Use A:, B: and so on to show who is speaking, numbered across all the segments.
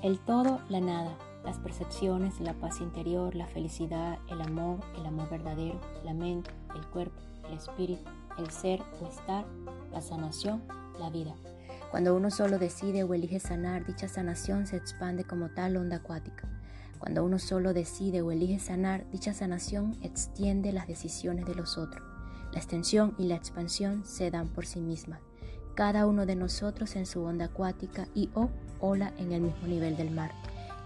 A: El todo, la nada, las percepciones, la paz interior, la felicidad, el amor, el amor verdadero, la mente, el cuerpo, el espíritu, el ser o estar, la sanación, la vida. Cuando uno solo decide o elige sanar, dicha sanación se expande como tal onda acuática. Cuando uno solo decide o elige sanar, dicha sanación extiende las decisiones de los otros. La extensión y la expansión se dan por sí mismas, cada uno de nosotros en su onda acuática y o ola en el mismo nivel del mar.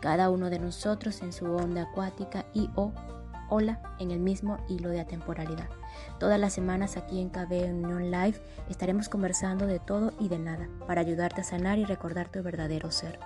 A: Cada uno de nosotros en su onda acuática y o ola en el mismo hilo de atemporalidad. Todas las semanas aquí en KB Union Live estaremos conversando de todo y de nada para ayudarte a sanar y recordar tu verdadero ser.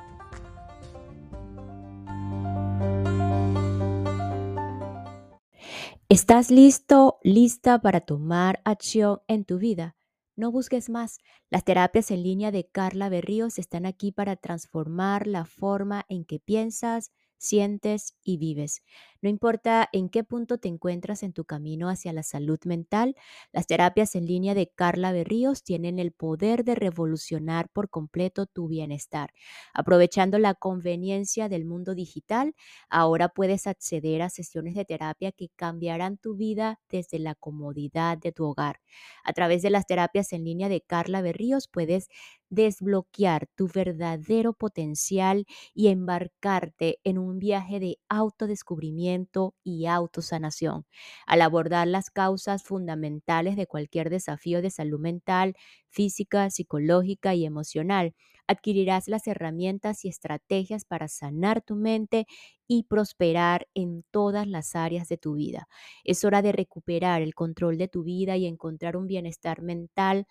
A: ¿Estás listo, lista para tomar acción en tu vida? No busques más. Las terapias en línea de Carla Berríos están aquí para transformar la forma en que piensas, sientes y vives. No importa en qué punto te encuentras en tu camino hacia la salud mental, las terapias en línea de Carla Berríos tienen el poder de revolucionar por completo tu bienestar. Aprovechando la conveniencia del mundo digital, ahora puedes acceder a sesiones de terapia que cambiarán tu vida desde la comodidad de tu hogar. A través de las terapias en línea de Carla Berríos puedes desbloquear tu verdadero potencial y embarcarte en un viaje de autodescubrimiento y autosanación. Al abordar las causas fundamentales de cualquier desafío de salud mental, física, psicológica y emocional, adquirirás las herramientas y estrategias para sanar tu mente y prosperar en todas las áreas de tu vida. Es hora de recuperar el control de tu vida y encontrar un bienestar mental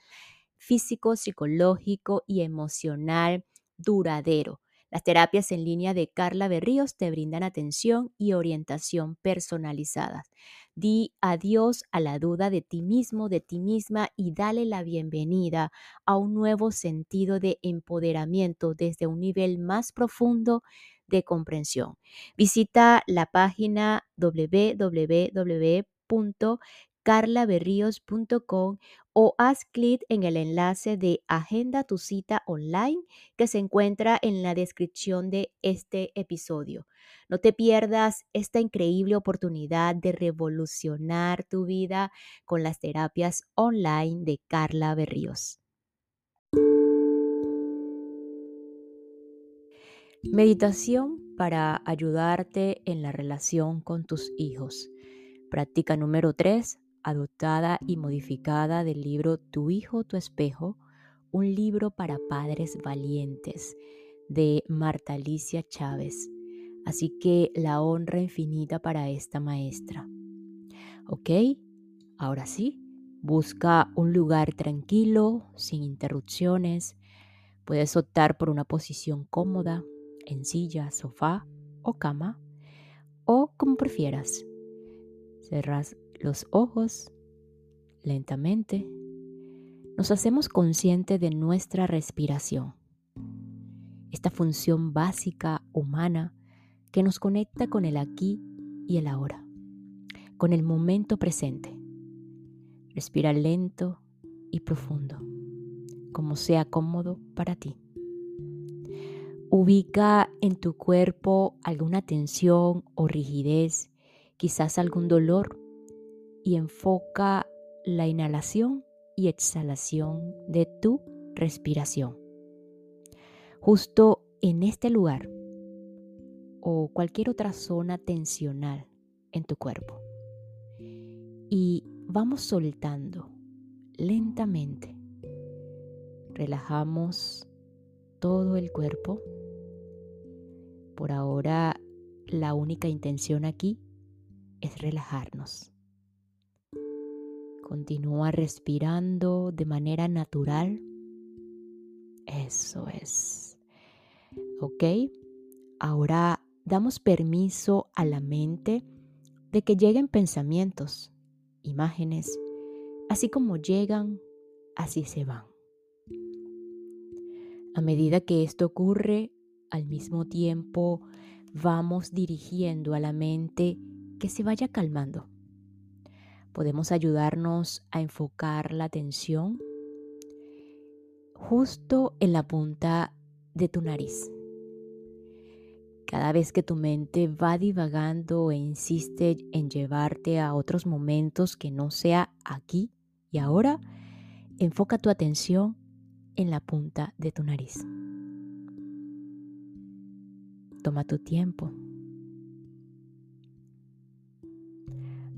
A: físico, psicológico y emocional duradero. Las terapias en línea de Carla Berríos te brindan atención y orientación personalizadas. Di adiós a la duda de ti mismo, de ti misma y dale la bienvenida a un nuevo sentido de empoderamiento desde un nivel más profundo de comprensión. Visita la página www.carlaberrios.com o haz clic en el enlace de Agenda tu cita online que se encuentra en la descripción de este episodio. No te pierdas esta increíble oportunidad de revolucionar tu vida con las terapias online de Carla Berríos. Meditación para ayudarte en la relación con tus hijos. Práctica número 3 adoptada y modificada del libro Tu hijo, tu espejo, un libro para padres valientes de Marta Alicia Chávez. Así que la honra infinita para esta maestra. ¿Ok? Ahora sí, busca un lugar tranquilo, sin interrupciones. Puedes optar por una posición cómoda, en silla, sofá o cama, o como prefieras. Cerras los ojos lentamente. Nos hacemos conscientes de nuestra respiración, esta función básica humana que nos conecta con el aquí y el ahora, con el momento presente. Respira lento y profundo, como sea cómodo para ti. Ubica en tu cuerpo alguna tensión o rigidez, quizás algún dolor y enfoca la inhalación y exhalación de tu respiración. Justo en este lugar o cualquier otra zona tensional en tu cuerpo. Y vamos soltando lentamente. Relajamos todo el cuerpo. Por ahora la única intención aquí es relajarnos. Continúa respirando de manera natural. Eso es. ¿Ok? Ahora damos permiso a la mente de que lleguen pensamientos, imágenes, así como llegan, así se van. A medida que esto ocurre, al mismo tiempo vamos dirigiendo a la mente que se vaya calmando podemos ayudarnos a enfocar la atención justo en la punta de tu nariz. Cada vez que tu mente va divagando e insiste en llevarte a otros momentos que no sea aquí y ahora, enfoca tu atención en la punta de tu nariz. Toma tu tiempo.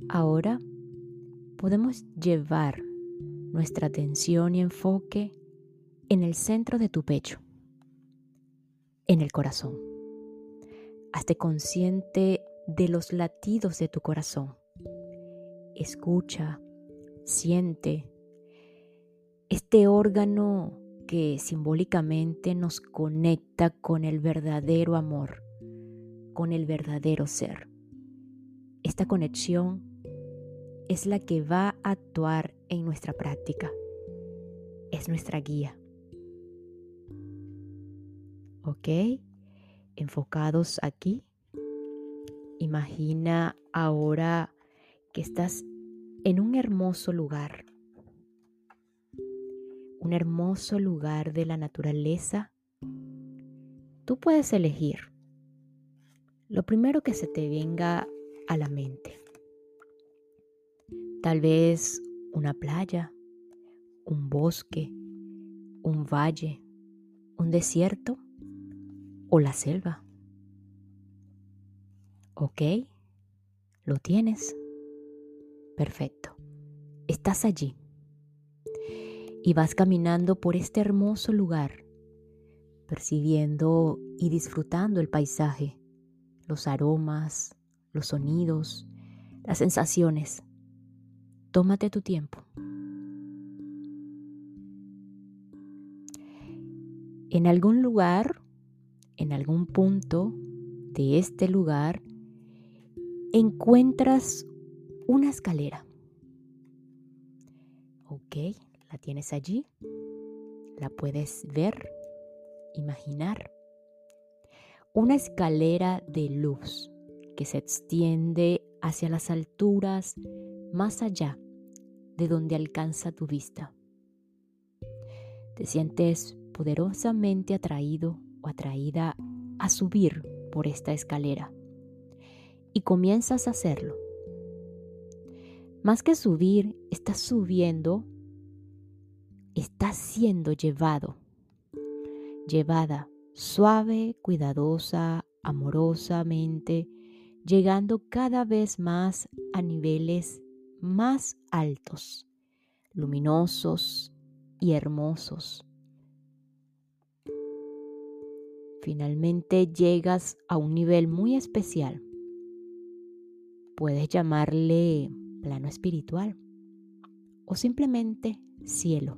A: Ahora podemos llevar nuestra atención y enfoque en el centro de tu pecho, en el corazón. Hazte consciente de los latidos de tu corazón. Escucha, siente este órgano que simbólicamente nos conecta con el verdadero amor, con el verdadero ser. Esta conexión es la que va a actuar en nuestra práctica. Es nuestra guía. ¿Ok? Enfocados aquí. Imagina ahora que estás en un hermoso lugar. Un hermoso lugar de la naturaleza. Tú puedes elegir lo primero que se te venga a la mente. Tal vez una playa, un bosque, un valle, un desierto o la selva. ¿Ok? ¿Lo tienes? Perfecto. Estás allí. Y vas caminando por este hermoso lugar, percibiendo y disfrutando el paisaje, los aromas, los sonidos, las sensaciones. Tómate tu tiempo. En algún lugar, en algún punto de este lugar, encuentras una escalera. Ok, la tienes allí. La puedes ver, imaginar. Una escalera de luz que se extiende hacia las alturas más allá de donde alcanza tu vista. Te sientes poderosamente atraído o atraída a subir por esta escalera y comienzas a hacerlo. Más que subir, estás subiendo, estás siendo llevado, llevada suave, cuidadosa, amorosamente, llegando cada vez más a niveles más altos, luminosos y hermosos. Finalmente llegas a un nivel muy especial. Puedes llamarle plano espiritual o simplemente cielo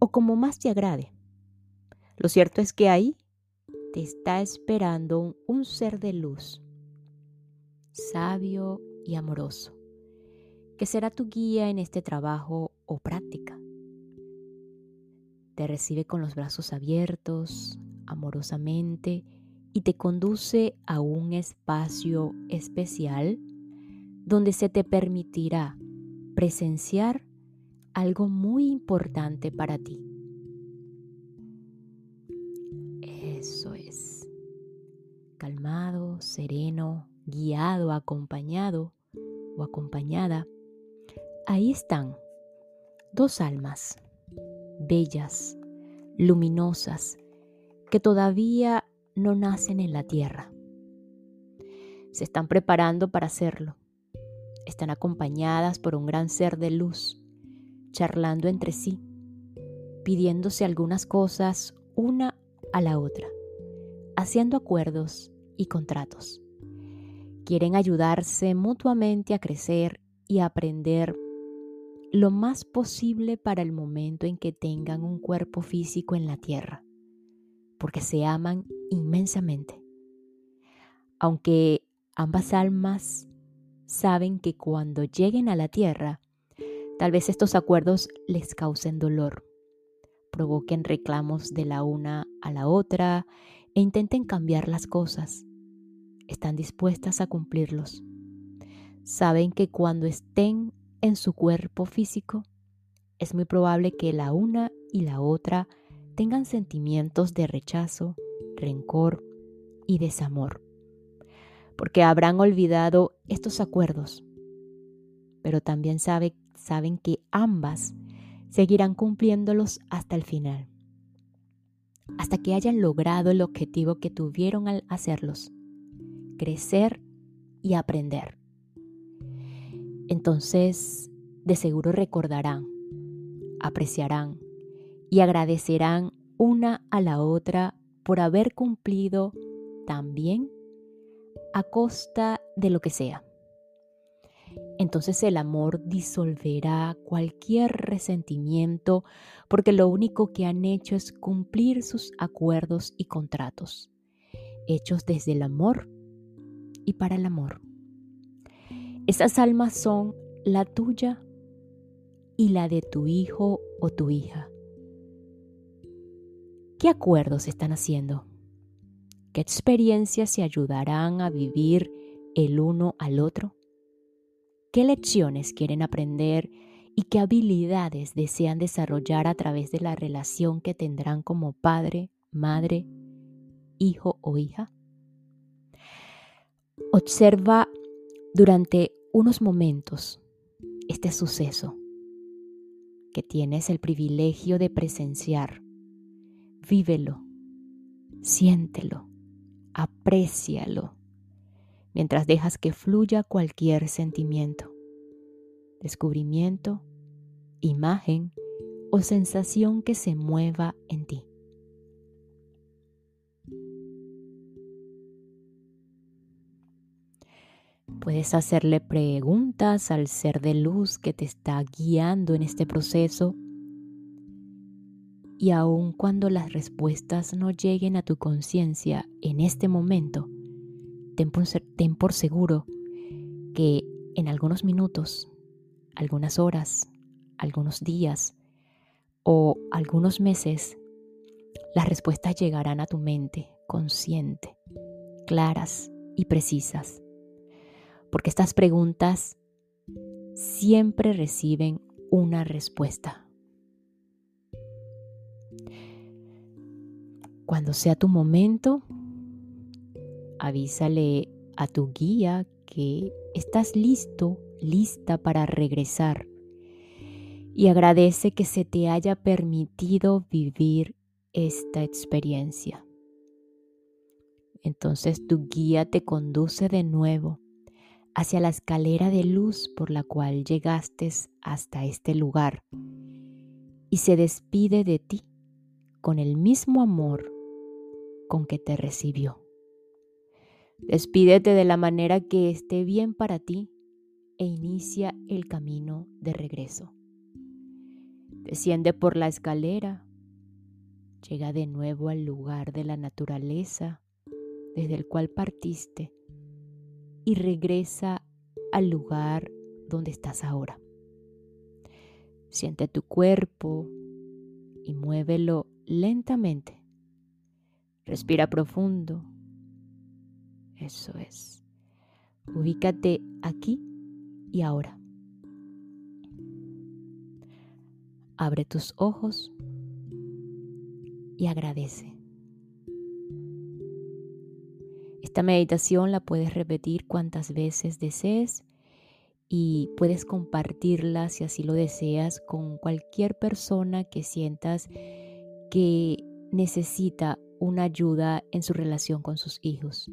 A: o como más te agrade. Lo cierto es que ahí te está esperando un ser de luz, sabio y amoroso, que será tu guía en este trabajo o práctica. Te recibe con los brazos abiertos, amorosamente, y te conduce a un espacio especial donde se te permitirá presenciar algo muy importante para ti. Eso es. Calmado, sereno, guiado, acompañado o acompañada. Ahí están dos almas, bellas, luminosas, que todavía no nacen en la tierra. Se están preparando para hacerlo. Están acompañadas por un gran ser de luz, charlando entre sí, pidiéndose algunas cosas una a la otra, haciendo acuerdos y contratos. Quieren ayudarse mutuamente a crecer y a aprender lo más posible para el momento en que tengan un cuerpo físico en la tierra, porque se aman inmensamente. Aunque ambas almas saben que cuando lleguen a la tierra, tal vez estos acuerdos les causen dolor provoquen reclamos de la una a la otra e intenten cambiar las cosas. Están dispuestas a cumplirlos. Saben que cuando estén en su cuerpo físico, es muy probable que la una y la otra tengan sentimientos de rechazo, rencor, y desamor, porque habrán olvidado estos acuerdos, pero también sabe, saben que ambas seguirán cumpliéndolos hasta el final, hasta que hayan logrado el objetivo que tuvieron al hacerlos, crecer y aprender. Entonces, de seguro recordarán, apreciarán y agradecerán una a la otra por haber cumplido también a costa de lo que sea. Entonces el amor disolverá cualquier resentimiento porque lo único que han hecho es cumplir sus acuerdos y contratos, hechos desde el amor y para el amor. Esas almas son la tuya y la de tu hijo o tu hija. ¿Qué acuerdos están haciendo? ¿Qué experiencias se ayudarán a vivir el uno al otro? ¿Qué lecciones quieren aprender y qué habilidades desean desarrollar a través de la relación que tendrán como padre, madre, hijo o hija? Observa durante unos momentos este suceso que tienes el privilegio de presenciar vívelo, siéntelo, aprécialo, mientras dejas que fluya cualquier sentimiento, descubrimiento, imagen o sensación que se mueva en ti. Puedes hacerle preguntas al ser de luz que te está guiando en este proceso y aun cuando las respuestas no lleguen a tu conciencia en este momento, ten por, seguro que en algunos minutos, algunas horas, algunos días o algunos meses, las respuestas llegarán a tu mente consciente, claras y precisas. Porque estas preguntas siempre reciben una respuesta. Cuando sea tu momento, avísale a tu guía que estás listo, lista para regresar. Y agradece que se te haya permitido vivir esta experiencia. Entonces tu guía te conduce de nuevo hacia la escalera de luz por la cual llegaste hasta este lugar y se despide de ti con el mismo amor con que te recibió. Despídete de la manera que esté bien para ti e inicia el camino de regreso. Desciende por la escalera, llega de nuevo al lugar de la naturaleza desde el cual partiste y regresa al lugar donde estás ahora. Siente tu cuerpo y muévelo lentamente Respira profundo. Eso es. Ubícate aquí y ahora. Abre tus ojos y agradece. Esta meditación la puedes repetir cuantas veces desees y puedes compartirla si así lo deseas con cualquier persona que sientas que necesita una ayuda en su relación con sus hijos.